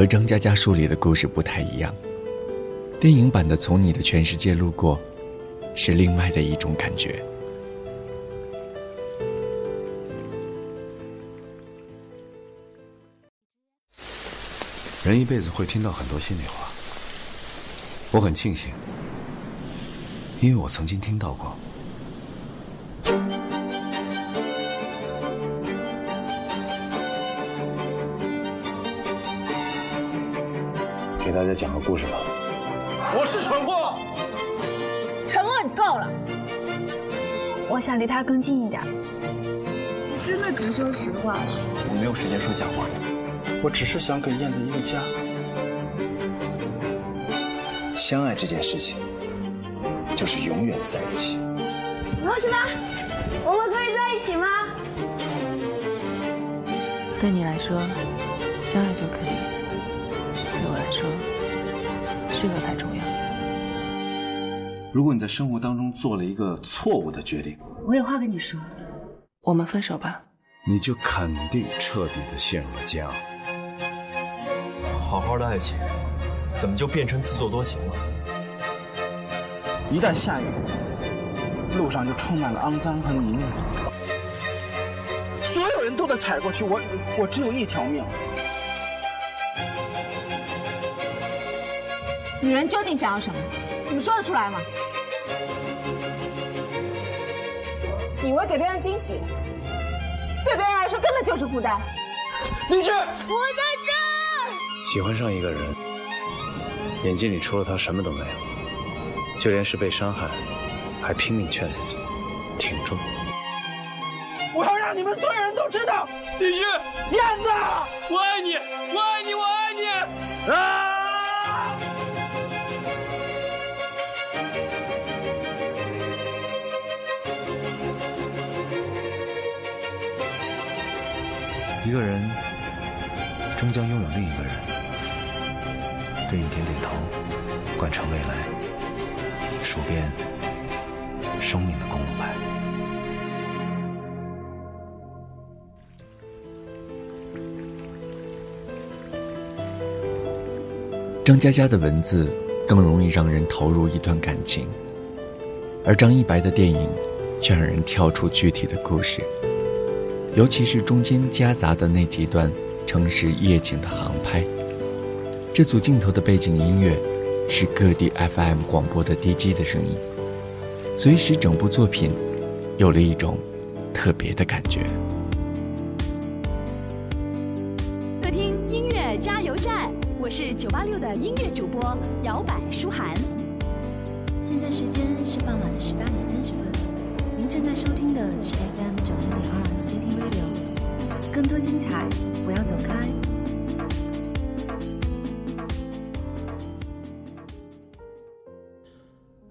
和张嘉佳书里的故事不太一样。电影版的《从你的全世界路过》，是另外的一种感觉。人一辈子会听到很多心里话，我很庆幸，因为我曾经听到过。给大家讲个故事吧。我是蠢货，沉默够了。我想离他更近一点。你真的只说实话？我没有时间说假话。我只是想给燕子一个家。相爱这件事情，就是永远在一起。罗什么？我们可以在一起吗？对你来说，相爱就可以；对我来说，适合才重要。如果你在生活当中做了一个错误的决定，我有话跟你说。我们分手吧。你就肯定彻底的陷入了煎熬。好好的爱情，怎么就变成自作多情了？一旦下雨，路上就充满了肮脏和泥泞。所有人都得踩过去，我我只有一条命。女人究竟想要什么？你们说得出来吗？以为给别人惊喜，对别人来说根本就是负担。李志，我在这。喜欢上一个人，眼睛里除了他什么都没有，就连是被伤害，还拼命劝自己挺住。我要让你们所有人都知道，李志，燕子，我爱你，我爱你，我爱你！啊！一个人终将拥有另一个人，对你点点头，贯彻未来，数遍生命的公路牌。张嘉佳的文字更容易让人投入一段感情，而张一白的电影却让人跳出具体的故事。尤其是中间夹杂的那几段城市夜景的航拍，这组镜头的背景音乐是各地 FM 广播的 DJ 的声音，所以使整部作品有了一种特别的感觉。客厅音乐加油站，我是九八六的音乐主播摇摆舒涵。现在时间是傍晚的十八点三十分，您正在收听的是 FM 九零点二 City Radio，更多精彩不要走开。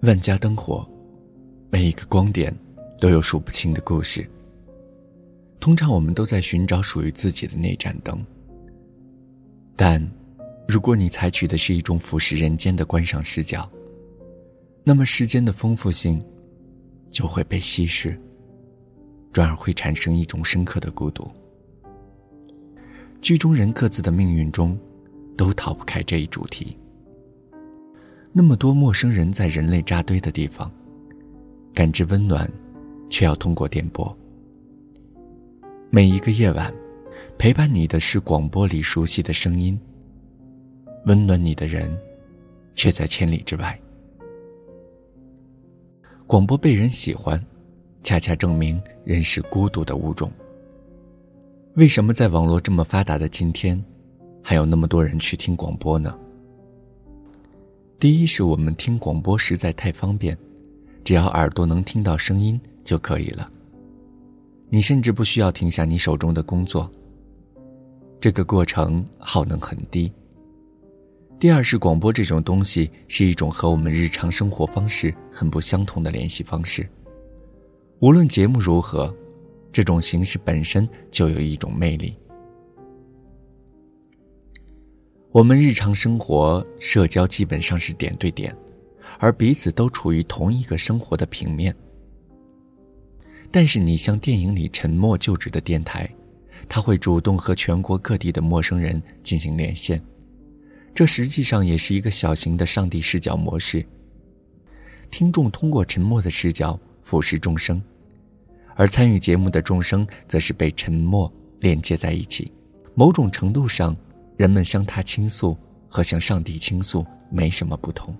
万家灯火，每一个光点都有数不清的故事。通常我们都在寻找属于自己的那盏灯，但如果你采取的是一种俯视人间的观赏视角，那么世间的丰富性就会被稀释，转而会产生一种深刻的孤独。剧中人各自的命运中，都逃不开这一主题。那么多陌生人在人类扎堆的地方，感知温暖，却要通过电波。每一个夜晚，陪伴你的是广播里熟悉的声音。温暖你的人，却在千里之外。广播被人喜欢，恰恰证明人是孤独的物种。为什么在网络这么发达的今天，还有那么多人去听广播呢？第一是我们听广播实在太方便，只要耳朵能听到声音就可以了。你甚至不需要停下你手中的工作。这个过程耗能很低。第二是广播这种东西是一种和我们日常生活方式很不相同的联系方式。无论节目如何，这种形式本身就有一种魅力。我们日常生活社交基本上是点对点，而彼此都处于同一个生活的平面。但是你像电影里沉默就职的电台，他会主动和全国各地的陌生人进行连线，这实际上也是一个小型的上帝视角模式。听众通过沉默的视角俯视众生，而参与节目的众生则是被沉默连接在一起。某种程度上，人们向他倾诉和向上帝倾诉没什么不同。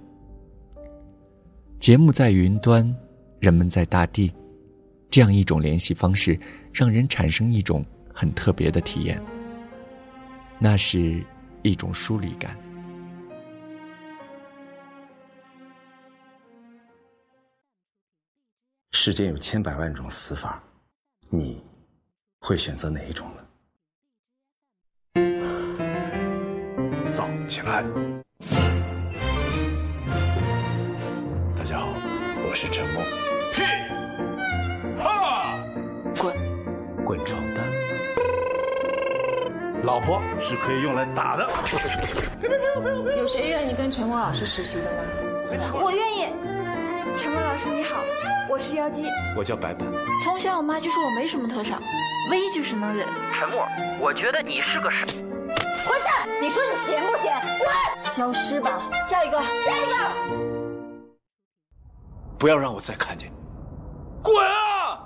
节目在云端，人们在大地，这样一种联系方式，让人产生一种很特别的体验。那是一种疏离感。世间有千百万种死法，你会选择哪一种呢？早起来！大家好，我是陈梦。屁！哈！滚！滚床单。老婆是可以用来打的。有谁愿意跟陈默老师实习的吗？我愿意。陈默老师你好，我是妖姬。我叫白白。从小我妈就说我没什么特长，唯一就是能忍。陈默，我觉得你是个傻。混蛋！你说你闲不闲？滚！消失吧。下一个，下一个。不要让我再看见你。滚啊！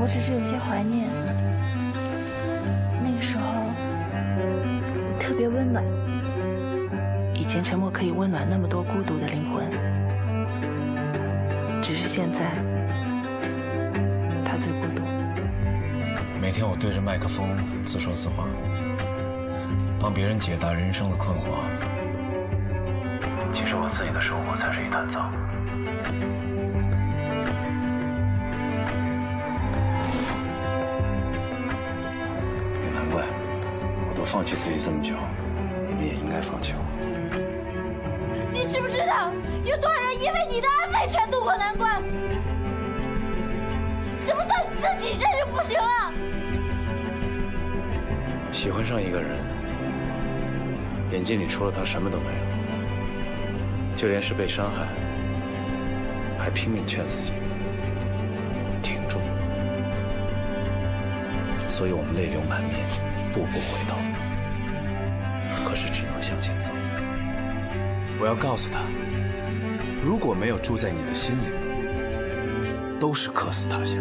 我只是有些怀念，那个时候特别温暖。以前沉默可以温暖那么多孤独的灵魂，只是现在他最孤独。每天我对着麦克风自说自话，帮别人解答人生的困惑。其实我自己的生活才是一团糟。放弃自己这么久，你们也应该放弃我。你知不知道，有多少人因为你的安慰才渡过难关？怎么到你自己这就不行了？喜欢上一个人，眼睛里除了他什么都没有，就连是被伤害，还拼命劝自己挺住。所以我们泪流满面，步步回头，可是只能向前走。我要告诉他，如果没有住在你的心里，都是客死他乡。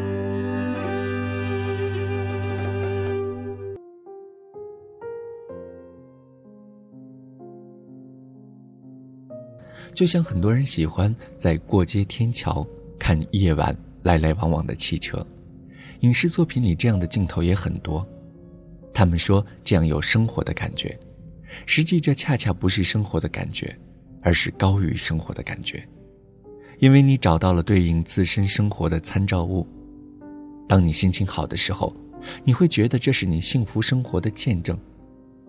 就像很多人喜欢在过街天桥看夜晚来来往往的汽车，影视作品里这样的镜头也很多。他们说这样有生活的感觉，实际这恰恰不是生活的感觉，而是高于生活的感觉，因为你找到了对应自身生活的参照物。当你心情好的时候，你会觉得这是你幸福生活的见证；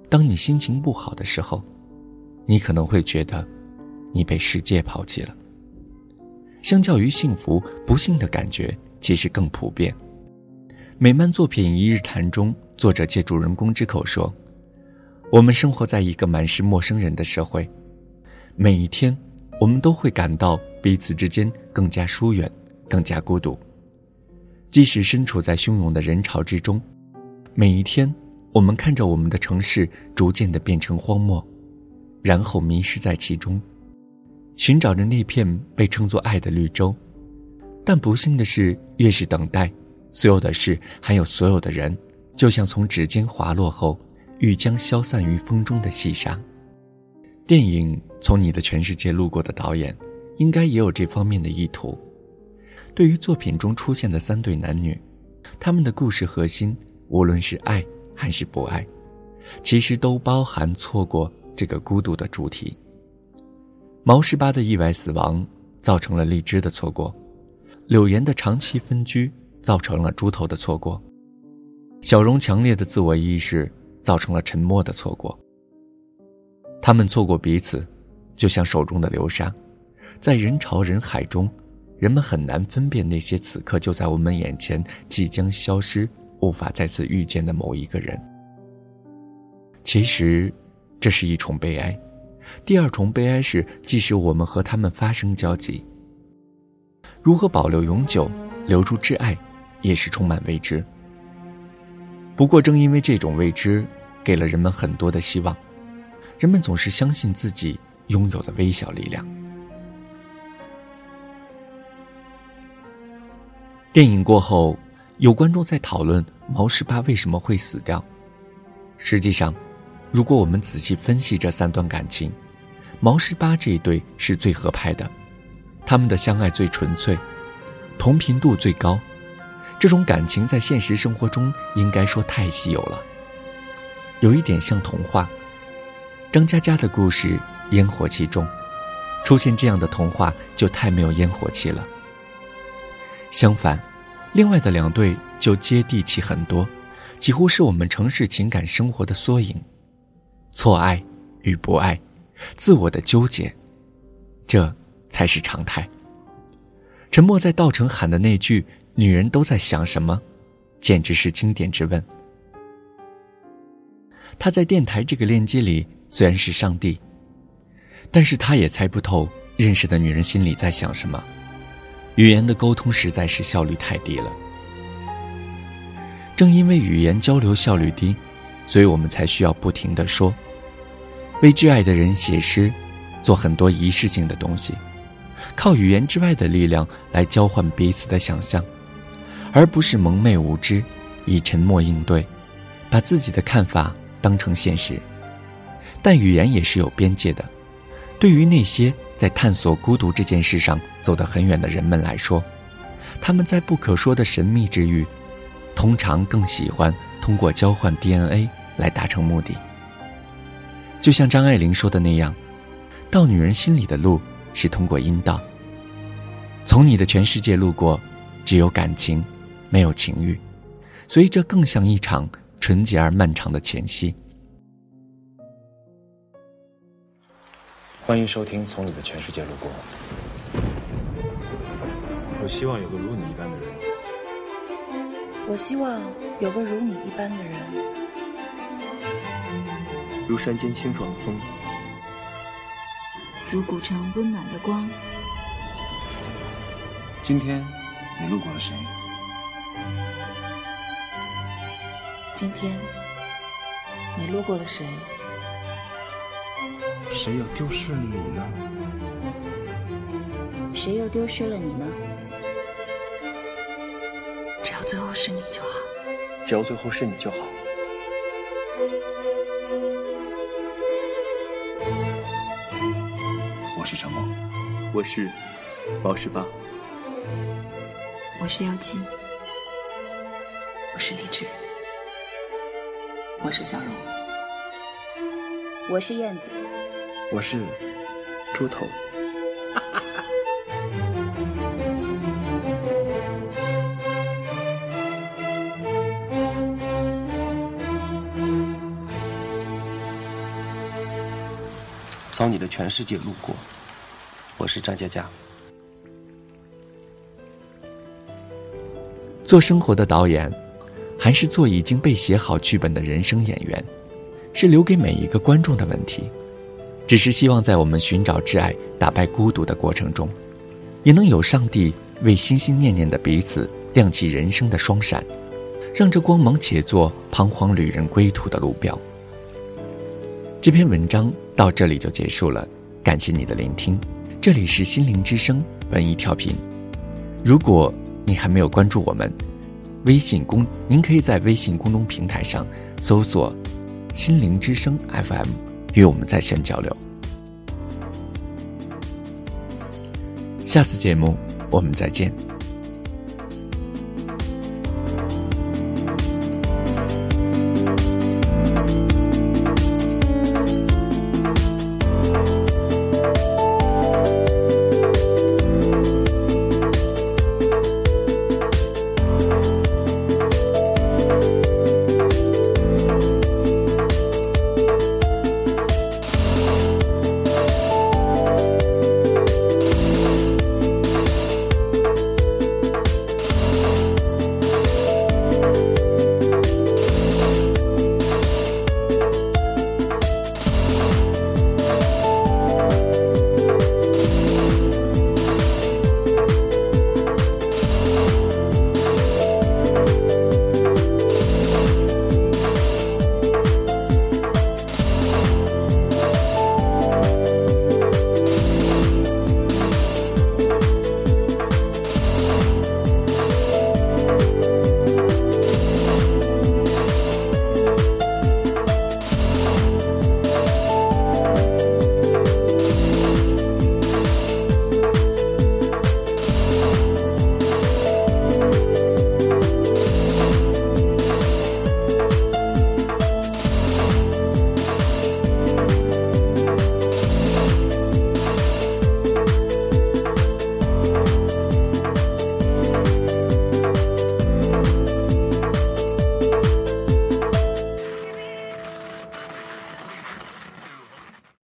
当你心情不好的时候，你可能会觉得。你被世界抛弃了。相较于幸福，不幸的感觉其实更普遍。美漫作品《一日谈》中，作者借主人公之口说：“我们生活在一个满是陌生人的社会，每一天，我们都会感到彼此之间更加疏远，更加孤独。即使身处在汹涌的人潮之中，每一天，我们看着我们的城市逐渐的变成荒漠，然后迷失在其中。”寻找着那片被称作爱的绿洲，但不幸的是，越是等待，所有的事还有所有的人，就像从指尖滑落后欲将消散于风中的细沙。电影《从你的全世界路过》的导演，应该也有这方面的意图。对于作品中出现的三对男女，他们的故事核心，无论是爱还是不爱，其实都包含错过这个孤独的主题。毛十八的意外死亡造成了荔枝的错过，柳岩的长期分居造成了猪头的错过，小荣强烈的自我意识造成了沉默的错过。他们错过彼此，就像手中的流沙，在人潮人海中，人们很难分辨那些此刻就在我们眼前即将消失、无法再次遇见的某一个人。其实，这是一重悲哀。第二重悲哀是，即使我们和他们发生交集，如何保留永久、留住挚爱，也是充满未知。不过，正因为这种未知，给了人们很多的希望，人们总是相信自己拥有的微小力量。电影过后，有观众在讨论毛十八为什么会死掉。实际上，如果我们仔细分析这三段感情，毛十八这一对是最合拍的，他们的相爱最纯粹，同频度最高。这种感情在现实生活中应该说太稀有了，有一点像童话。张嘉佳的故事烟火气重，出现这样的童话就太没有烟火气了。相反，另外的两对就接地气很多，几乎是我们城市情感生活的缩影。错爱与不爱，自我的纠结，这才是常态。沉默在稻城喊的那句。女人都在想什么？简直是经典之问。他在电台这个链接里虽然是上帝，但是他也猜不透认识的女人心里在想什么。语言的沟通实在是效率太低了。正因为语言交流效率低，所以我们才需要不停的说，为挚爱的人写诗，做很多仪式性的东西，靠语言之外的力量来交换彼此的想象。而不是蒙昧无知，以沉默应对，把自己的看法当成现实。但语言也是有边界的。对于那些在探索孤独这件事上走得很远的人们来说，他们在不可说的神秘之域，通常更喜欢通过交换 DNA 来达成目的。就像张爱玲说的那样，到女人心里的路是通过阴道。从你的全世界路过，只有感情。没有情欲，所以这更像一场纯洁而漫长的前夕。欢迎收听《从你的全世界路过》。我希望有个如你一般的人。我希望有个如你一般的人。如山间清爽的风，如古城温暖的光。今天你路过了谁？今天，你路过了谁？谁又丢失了你呢？谁又丢失了你呢？只要最后是你就好。只要最后是你就好。我是陈梦，我是毛十八，我是妖姬，我是李志。我是小荣，我是燕子，我是猪头。从你的全世界路过，我是张佳佳。做生活的导演。还是做已经被写好剧本的人生演员，是留给每一个观众的问题。只是希望在我们寻找挚爱、打败孤独的过程中，也能有上帝为心心念念的彼此亮起人生的双闪，让这光芒且作彷徨旅人归途的路标。这篇文章到这里就结束了，感谢你的聆听。这里是心灵之声文艺调频。如果你还没有关注我们，微信公，您可以在微信公众平台上搜索“心灵之声 FM”，与我们在线交流。下次节目我们再见。